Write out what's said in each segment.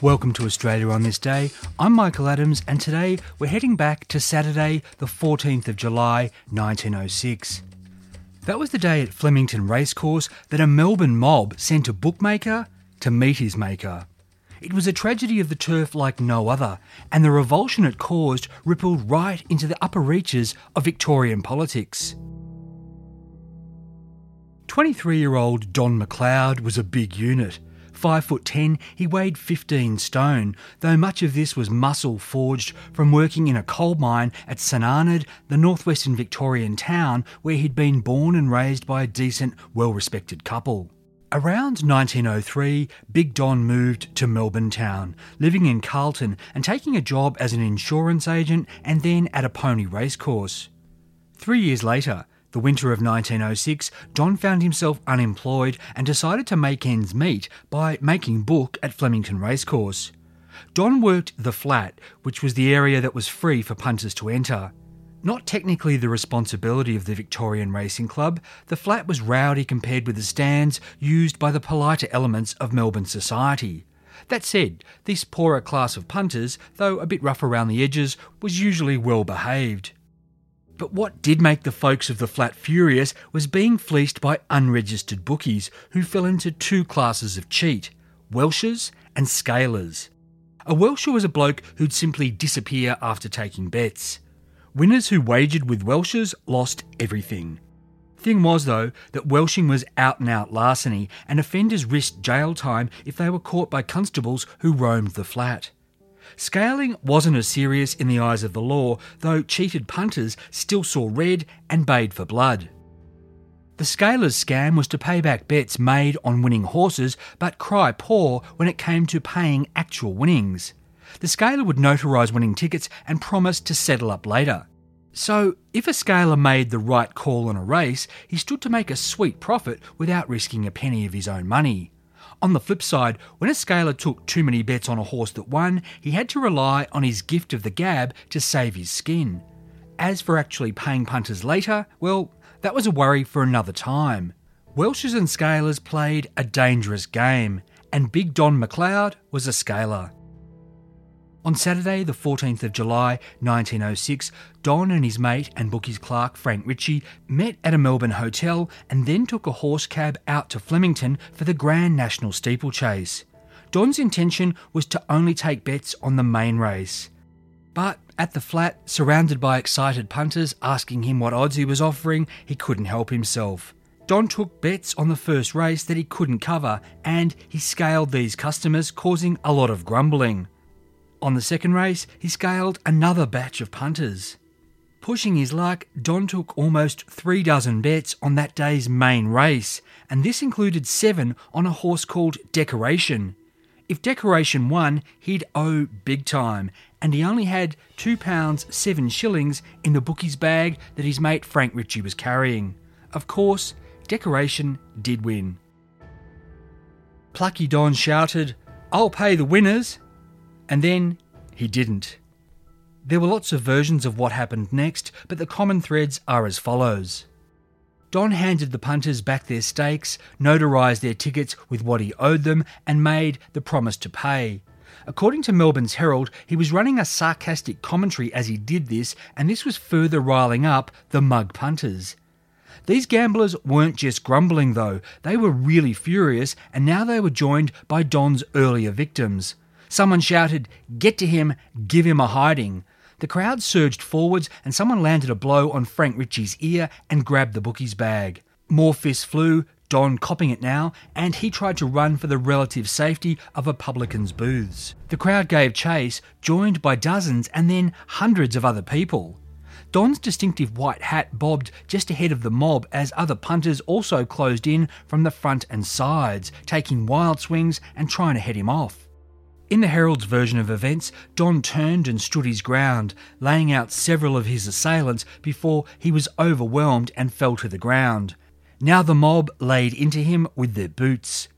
Welcome to Australia on this day. I'm Michael Adams, and today we're heading back to Saturday, the 14th of July, 1906. That was the day at Flemington Racecourse that a Melbourne mob sent a bookmaker to meet his maker. It was a tragedy of the turf like no other, and the revulsion it caused rippled right into the upper reaches of Victorian politics. 23 year old Don McLeod was a big unit. Five foot ten, he weighed 15 stone, though much of this was muscle forged from working in a coal mine at St the northwestern Victorian town where he'd been born and raised by a decent, well respected couple. Around 1903, Big Don moved to Melbourne town, living in Carlton and taking a job as an insurance agent and then at a pony racecourse. Three years later, the winter of 1906, Don found himself unemployed and decided to make ends meet by making book at Flemington Racecourse. Don worked the flat, which was the area that was free for punters to enter. Not technically the responsibility of the Victorian Racing Club, the flat was rowdy compared with the stands used by the politer elements of Melbourne society. That said, this poorer class of punters, though a bit rough around the edges, was usually well behaved. But what did make the folks of the flat furious was being fleeced by unregistered bookies who fell into two classes of cheat Welshers and Scalers. A Welsher was a bloke who'd simply disappear after taking bets. Winners who wagered with Welshers lost everything. Thing was, though, that welshing was out and out larceny, and offenders risked jail time if they were caught by constables who roamed the flat. Scaling wasn't as serious in the eyes of the law, though cheated punters still saw red and bayed for blood. The Scalers scam was to pay back bets made on winning horses, but cry poor when it came to paying actual winnings. The scaler would notarise winning tickets and promise to settle up later. So, if a scaler made the right call on a race, he stood to make a sweet profit without risking a penny of his own money. On the flip side, when a scaler took too many bets on a horse that won, he had to rely on his gift of the gab to save his skin. As for actually paying punters later, well, that was a worry for another time. Welshers and scalers played a dangerous game, and Big Don McLeod was a scaler. On Saturday, the 14th of July 1906, Don and his mate and bookies clerk Frank Ritchie met at a Melbourne hotel and then took a horse cab out to Flemington for the Grand National Steeplechase. Don's intention was to only take bets on the main race. But at the flat, surrounded by excited punters asking him what odds he was offering, he couldn't help himself. Don took bets on the first race that he couldn't cover, and he scaled these customers, causing a lot of grumbling. On the second race, he scaled another batch of punters. Pushing his luck, Don took almost three dozen bets on that day's main race, and this included seven on a horse called Decoration. If Decoration won, he'd owe big time, and he only had two pounds seven shillings in the bookie's bag that his mate Frank Ritchie was carrying. Of course, Decoration did win. Plucky Don shouted, I'll pay the winners, and then he didn't. There were lots of versions of what happened next, but the common threads are as follows. Don handed the punters back their stakes, notarised their tickets with what he owed them, and made the promise to pay. According to Melbourne's Herald, he was running a sarcastic commentary as he did this, and this was further riling up the mug punters. These gamblers weren't just grumbling though, they were really furious, and now they were joined by Don's earlier victims. Someone shouted, Get to him, give him a hiding. The crowd surged forwards and someone landed a blow on Frank Ritchie's ear and grabbed the bookie's bag. More fists flew, Don copping it now, and he tried to run for the relative safety of a publican's booths. The crowd gave chase, joined by dozens and then hundreds of other people. Don's distinctive white hat bobbed just ahead of the mob as other punters also closed in from the front and sides, taking wild swings and trying to head him off. In the Herald's version of events, Don turned and stood his ground, laying out several of his assailants before he was overwhelmed and fell to the ground. Now the mob laid into him with their boots.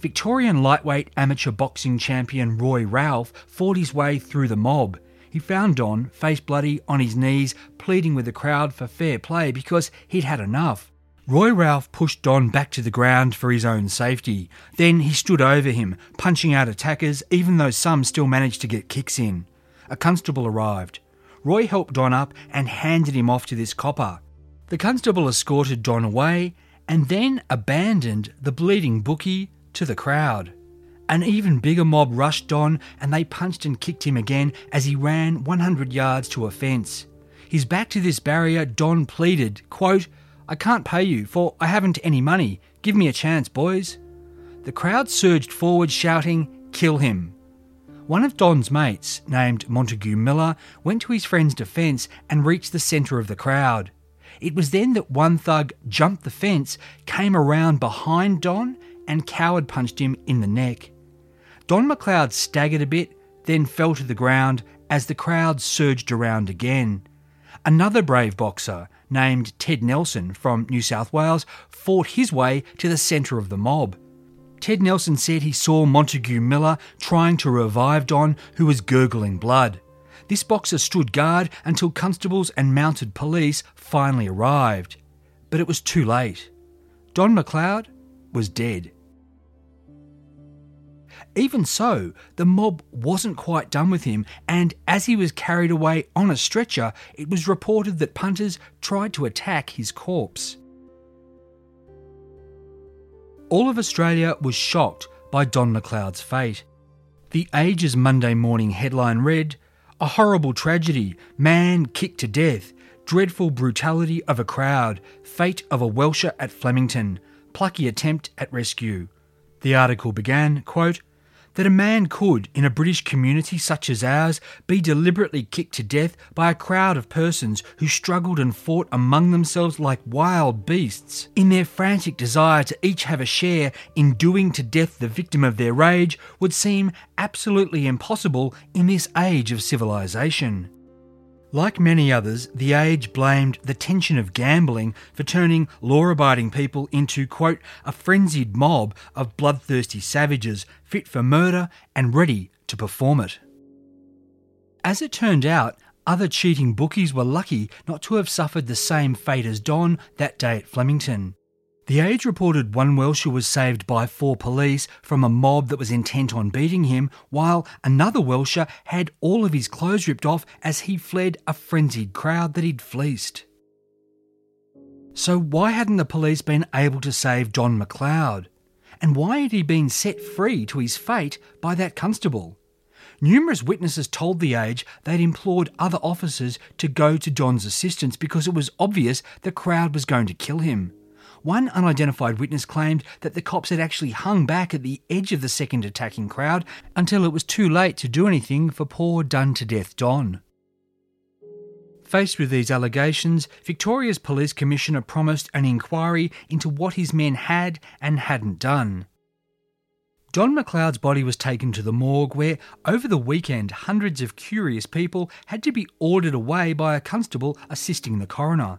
Victorian lightweight amateur boxing champion Roy Ralph fought his way through the mob. He found Don, face bloody, on his knees, pleading with the crowd for fair play because he'd had enough. Roy Ralph pushed Don back to the ground for his own safety. Then he stood over him, punching out attackers, even though some still managed to get kicks in. A constable arrived. Roy helped Don up and handed him off to this copper. The constable escorted Don away and then abandoned the bleeding bookie to the crowd. An even bigger mob rushed Don and they punched and kicked him again as he ran 100 yards to a fence. His back to this barrier, Don pleaded, quote, I can't pay you, for I haven't any money. Give me a chance, boys. The crowd surged forward, shouting, Kill him. One of Don's mates, named Montague Miller, went to his friend's defence and reached the centre of the crowd. It was then that one thug jumped the fence, came around behind Don, and coward punched him in the neck. Don McLeod staggered a bit, then fell to the ground as the crowd surged around again. Another brave boxer, named Ted Nelson from New South Wales, fought his way to the centre of the mob. Ted Nelson said he saw Montague Miller trying to revive Don, who was gurgling blood. This boxer stood guard until constables and mounted police finally arrived. But it was too late. Don McLeod was dead. Even so, the mob wasn't quite done with him, and as he was carried away on a stretcher, it was reported that punters tried to attack his corpse. All of Australia was shocked by Don McLeod's fate. The Age's Monday morning headline read A horrible tragedy, man kicked to death, dreadful brutality of a crowd, fate of a Welsher at Flemington, plucky attempt at rescue. The article began, quote, that a man could, in a British community such as ours, be deliberately kicked to death by a crowd of persons who struggled and fought among themselves like wild beasts, in their frantic desire to each have a share in doing to death the victim of their rage, would seem absolutely impossible in this age of civilization. Like many others, The Age blamed the tension of gambling for turning law abiding people into, quote, a frenzied mob of bloodthirsty savages fit for murder and ready to perform it. As it turned out, other cheating bookies were lucky not to have suffered the same fate as Don that day at Flemington. The Age reported one Welsher was saved by four police from a mob that was intent on beating him, while another Welsher had all of his clothes ripped off as he fled a frenzied crowd that he'd fleeced. So, why hadn't the police been able to save Don McLeod? And why had he been set free to his fate by that constable? Numerous witnesses told The Age they'd implored other officers to go to Don's assistance because it was obvious the crowd was going to kill him. One unidentified witness claimed that the cops had actually hung back at the edge of the second attacking crowd until it was too late to do anything for poor done to death Don. Faced with these allegations, Victoria's Police Commissioner promised an inquiry into what his men had and hadn't done. Don McLeod's body was taken to the morgue where, over the weekend, hundreds of curious people had to be ordered away by a constable assisting the coroner.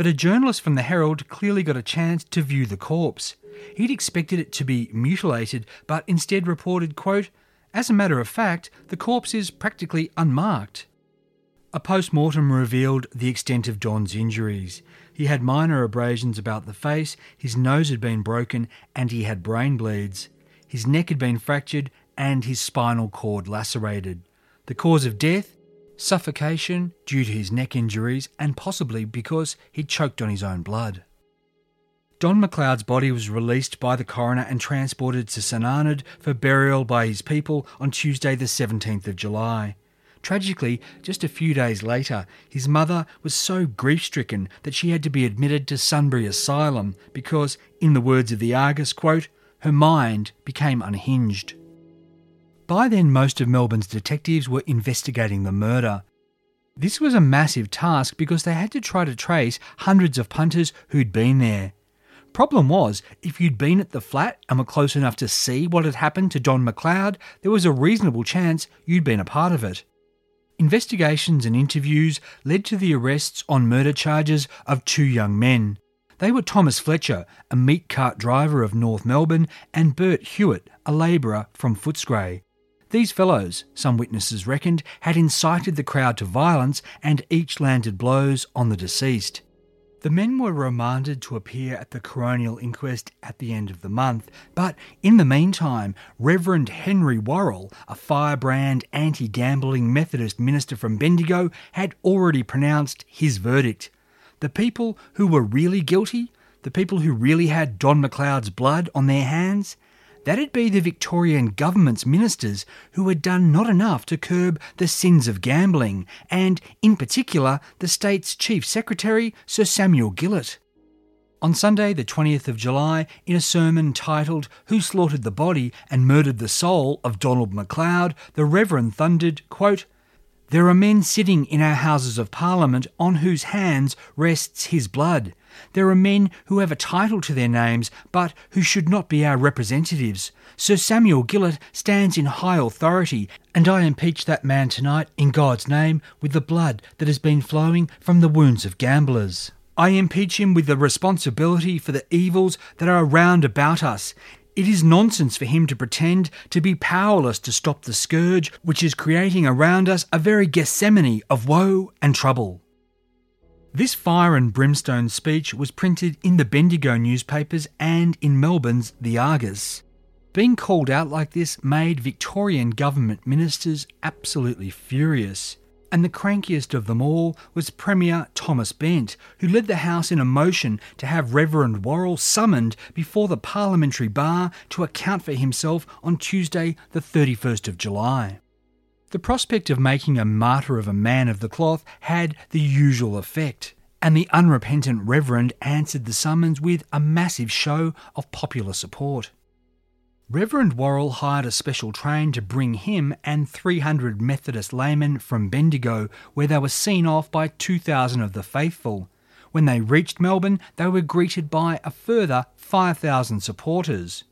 But a journalist from the Herald clearly got a chance to view the corpse. He'd expected it to be mutilated, but instead reported, quote, As a matter of fact, the corpse is practically unmarked. A post mortem revealed the extent of Don's injuries. He had minor abrasions about the face, his nose had been broken, and he had brain bleeds. His neck had been fractured, and his spinal cord lacerated. The cause of death? Suffocation due to his neck injuries, and possibly because he'd choked on his own blood. Don McLeod's body was released by the coroner and transported to St for burial by his people on Tuesday, the 17th of July. Tragically, just a few days later, his mother was so grief stricken that she had to be admitted to Sunbury Asylum because, in the words of the Argus, quote, her mind became unhinged. By then, most of Melbourne's detectives were investigating the murder. This was a massive task because they had to try to trace hundreds of punters who'd been there. Problem was, if you'd been at the flat and were close enough to see what had happened to Don McLeod, there was a reasonable chance you'd been a part of it. Investigations and interviews led to the arrests on murder charges of two young men. They were Thomas Fletcher, a meat cart driver of North Melbourne, and Bert Hewitt, a labourer from Footscray. These fellows, some witnesses reckoned, had incited the crowd to violence and each landed blows on the deceased. The men were remanded to appear at the coronial inquest at the end of the month, but in the meantime, Reverend Henry Worrall, a firebrand anti gambling Methodist minister from Bendigo, had already pronounced his verdict. The people who were really guilty, the people who really had Don McLeod's blood on their hands, that'd be the Victorian government's ministers who had done not enough to curb the sins of gambling, and, in particular, the state's Chief Secretary, Sir Samuel Gillott. On Sunday, the 20th of July, in a sermon titled Who Slaughtered the Body and Murdered the Soul of Donald MacLeod, the Reverend thundered, quote, there are men sitting in our Houses of Parliament on whose hands rests his blood. There are men who have a title to their names, but who should not be our representatives. Sir Samuel Gillott stands in high authority, and I impeach that man tonight in God's name with the blood that has been flowing from the wounds of gamblers. I impeach him with the responsibility for the evils that are round about us. It is nonsense for him to pretend to be powerless to stop the scourge which is creating around us a very Gethsemane of woe and trouble. This fire and brimstone speech was printed in the Bendigo newspapers and in Melbourne's The Argus. Being called out like this made Victorian government ministers absolutely furious and the crankiest of them all was Premier Thomas Bent, who led the House in a motion to have Reverend Worrall summoned before the parliamentary bar to account for himself on Tuesday, the 31st of July. The prospect of making a martyr of a man of the cloth had the usual effect, and the unrepentant Reverend answered the summons with a massive show of popular support. Reverend Worrall hired a special train to bring him and 300 Methodist laymen from Bendigo, where they were seen off by 2,000 of the faithful. When they reached Melbourne, they were greeted by a further 5,000 supporters.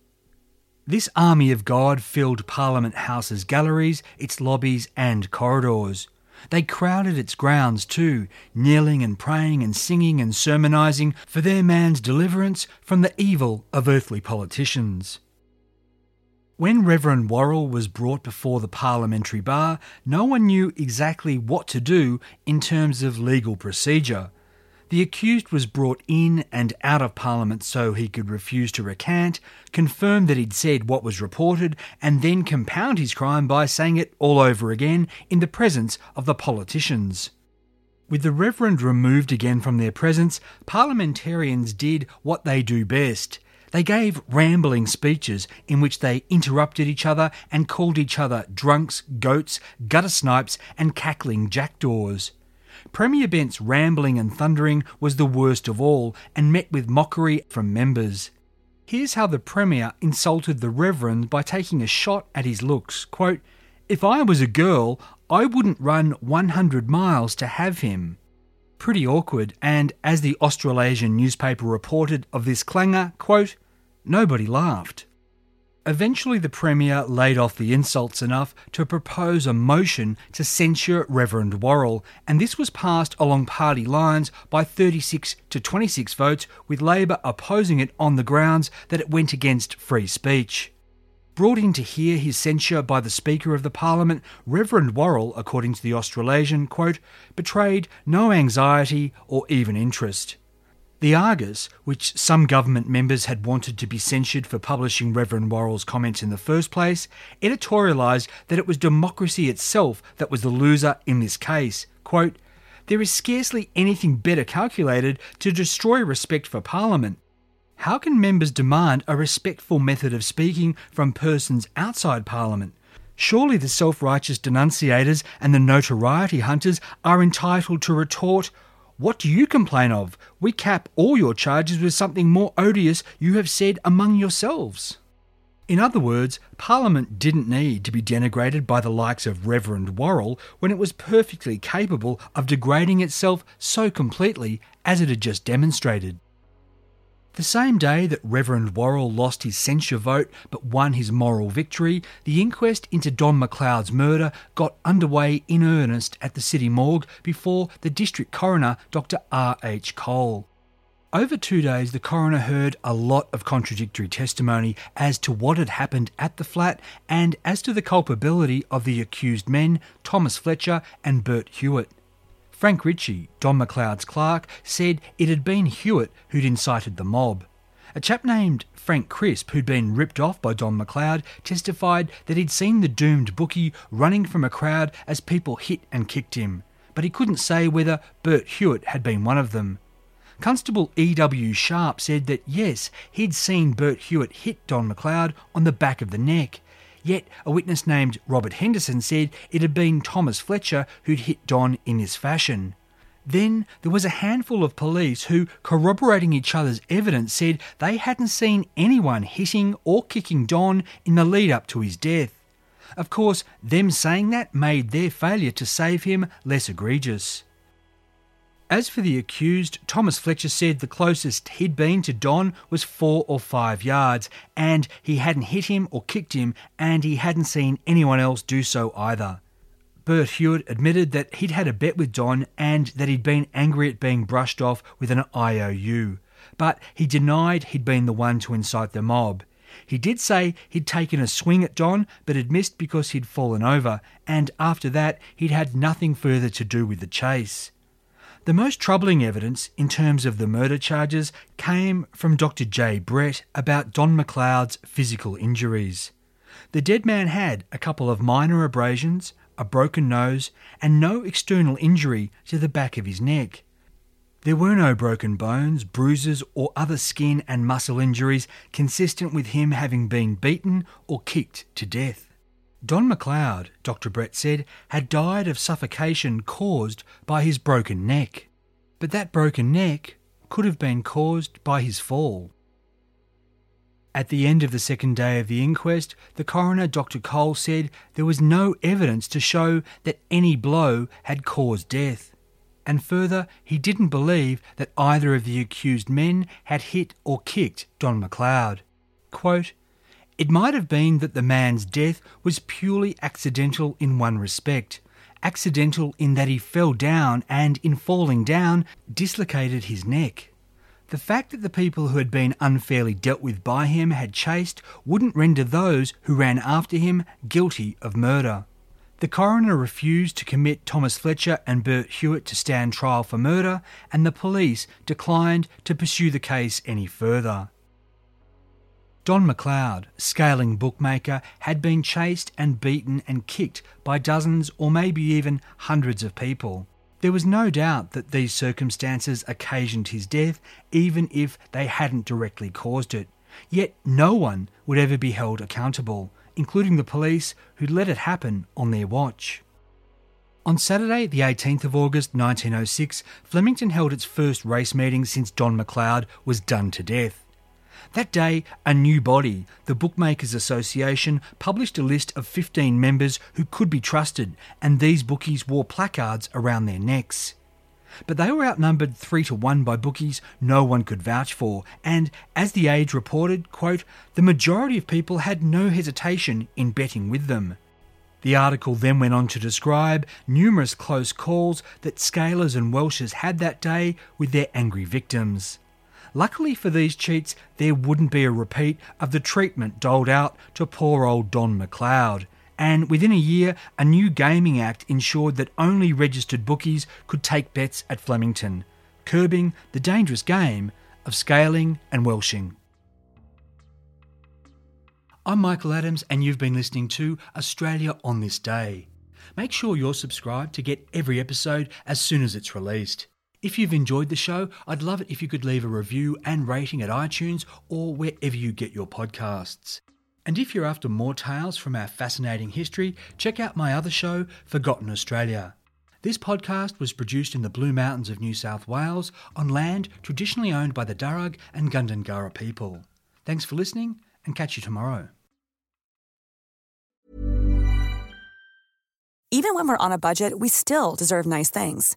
This army of God filled Parliament House's galleries, its lobbies, and corridors. They crowded its grounds too, kneeling and praying and singing and sermonising for their man's deliverance from the evil of earthly politicians. When Reverend Worrall was brought before the parliamentary bar, no one knew exactly what to do in terms of legal procedure. The accused was brought in and out of Parliament so he could refuse to recant, confirm that he'd said what was reported, and then compound his crime by saying it all over again in the presence of the politicians. With the Reverend removed again from their presence, parliamentarians did what they do best they gave rambling speeches in which they interrupted each other and called each other drunks, goats, gutter snipes, and cackling jackdaws. Premier Bent's rambling and thundering was the worst of all and met with mockery from members. Here's how the Premier insulted the Reverend by taking a shot at his looks. Quote, If I was a girl, I wouldn't run 100 miles to have him pretty awkward, and as the Australasian newspaper reported of this clangor, quote, nobody laughed. Eventually, the Premier laid off the insults enough to propose a motion to censure Reverend Worrall, and this was passed along party lines by 36 to 26 votes, with Labor opposing it on the grounds that it went against free speech. Brought in to hear his censure by the Speaker of the Parliament, Reverend Worrall, according to the Australasian, quote, betrayed no anxiety or even interest. The Argus, which some government members had wanted to be censured for publishing Reverend Worrall's comments in the first place, editorialised that it was democracy itself that was the loser in this case. Quote, there is scarcely anything better calculated to destroy respect for Parliament. How can members demand a respectful method of speaking from persons outside Parliament? Surely the self righteous denunciators and the notoriety hunters are entitled to retort, What do you complain of? We cap all your charges with something more odious you have said among yourselves. In other words, Parliament didn't need to be denigrated by the likes of Reverend Worrall when it was perfectly capable of degrading itself so completely as it had just demonstrated. The same day that Reverend Worrall lost his censure vote but won his moral victory, the inquest into Don McLeod's murder got underway in earnest at the city morgue before the district coroner, Dr. R. H. Cole. Over two days, the coroner heard a lot of contradictory testimony as to what had happened at the flat and as to the culpability of the accused men, Thomas Fletcher and Bert Hewitt. Frank Ritchie, Don McLeod's clerk, said it had been Hewitt who'd incited the mob. A chap named Frank Crisp, who'd been ripped off by Don McLeod, testified that he'd seen the doomed bookie running from a crowd as people hit and kicked him, but he couldn't say whether Bert Hewitt had been one of them. Constable E.W. Sharp said that yes, he'd seen Bert Hewitt hit Don McLeod on the back of the neck. Yet a witness named Robert Henderson said it had been Thomas Fletcher who'd hit Don in his fashion. Then there was a handful of police who, corroborating each other's evidence, said they hadn't seen anyone hitting or kicking Don in the lead up to his death. Of course, them saying that made their failure to save him less egregious. As for the accused, Thomas Fletcher said the closest he'd been to Don was four or five yards, and he hadn't hit him or kicked him, and he hadn't seen anyone else do so either. Bert Hewitt admitted that he'd had a bet with Don and that he'd been angry at being brushed off with an IOU, but he denied he'd been the one to incite the mob. He did say he'd taken a swing at Don, but had missed because he'd fallen over, and after that he'd had nothing further to do with the chase. The most troubling evidence in terms of the murder charges came from Dr. J. Brett about Don McLeod's physical injuries. The dead man had a couple of minor abrasions, a broken nose, and no external injury to the back of his neck. There were no broken bones, bruises, or other skin and muscle injuries consistent with him having been beaten or kicked to death. Don McLeod, Dr. Brett said, had died of suffocation caused by his broken neck. But that broken neck could have been caused by his fall. At the end of the second day of the inquest, the coroner, Dr. Cole, said there was no evidence to show that any blow had caused death. And further, he didn't believe that either of the accused men had hit or kicked Don McLeod. Quote, it might have been that the man's death was purely accidental in one respect. Accidental in that he fell down and, in falling down, dislocated his neck. The fact that the people who had been unfairly dealt with by him had chased wouldn't render those who ran after him guilty of murder. The coroner refused to commit Thomas Fletcher and Bert Hewitt to stand trial for murder, and the police declined to pursue the case any further. Don McLeod, scaling bookmaker, had been chased and beaten and kicked by dozens or maybe even hundreds of people. There was no doubt that these circumstances occasioned his death, even if they hadn't directly caused it. Yet no one would ever be held accountable, including the police who let it happen on their watch. On Saturday, the 18th of August 1906, Flemington held its first race meeting since Don McLeod was done to death. That day, a new body, the Bookmakers Association, published a list of 15 members who could be trusted, and these bookies wore placards around their necks. But they were outnumbered three to one by bookies no one could vouch for, and as the Age reported, quote, the majority of people had no hesitation in betting with them. The article then went on to describe numerous close calls that scalers and welshers had that day with their angry victims. Luckily for these cheats, there wouldn't be a repeat of the treatment doled out to poor old Don McLeod. And within a year, a new gaming act ensured that only registered bookies could take bets at Flemington, curbing the dangerous game of scaling and welshing. I'm Michael Adams, and you've been listening to Australia on This Day. Make sure you're subscribed to get every episode as soon as it's released. If you've enjoyed the show, I'd love it if you could leave a review and rating at iTunes or wherever you get your podcasts. And if you're after more tales from our fascinating history, check out my other show, Forgotten Australia. This podcast was produced in the Blue Mountains of New South Wales on land traditionally owned by the Darug and Gundungurra people. Thanks for listening and catch you tomorrow. Even when we're on a budget, we still deserve nice things.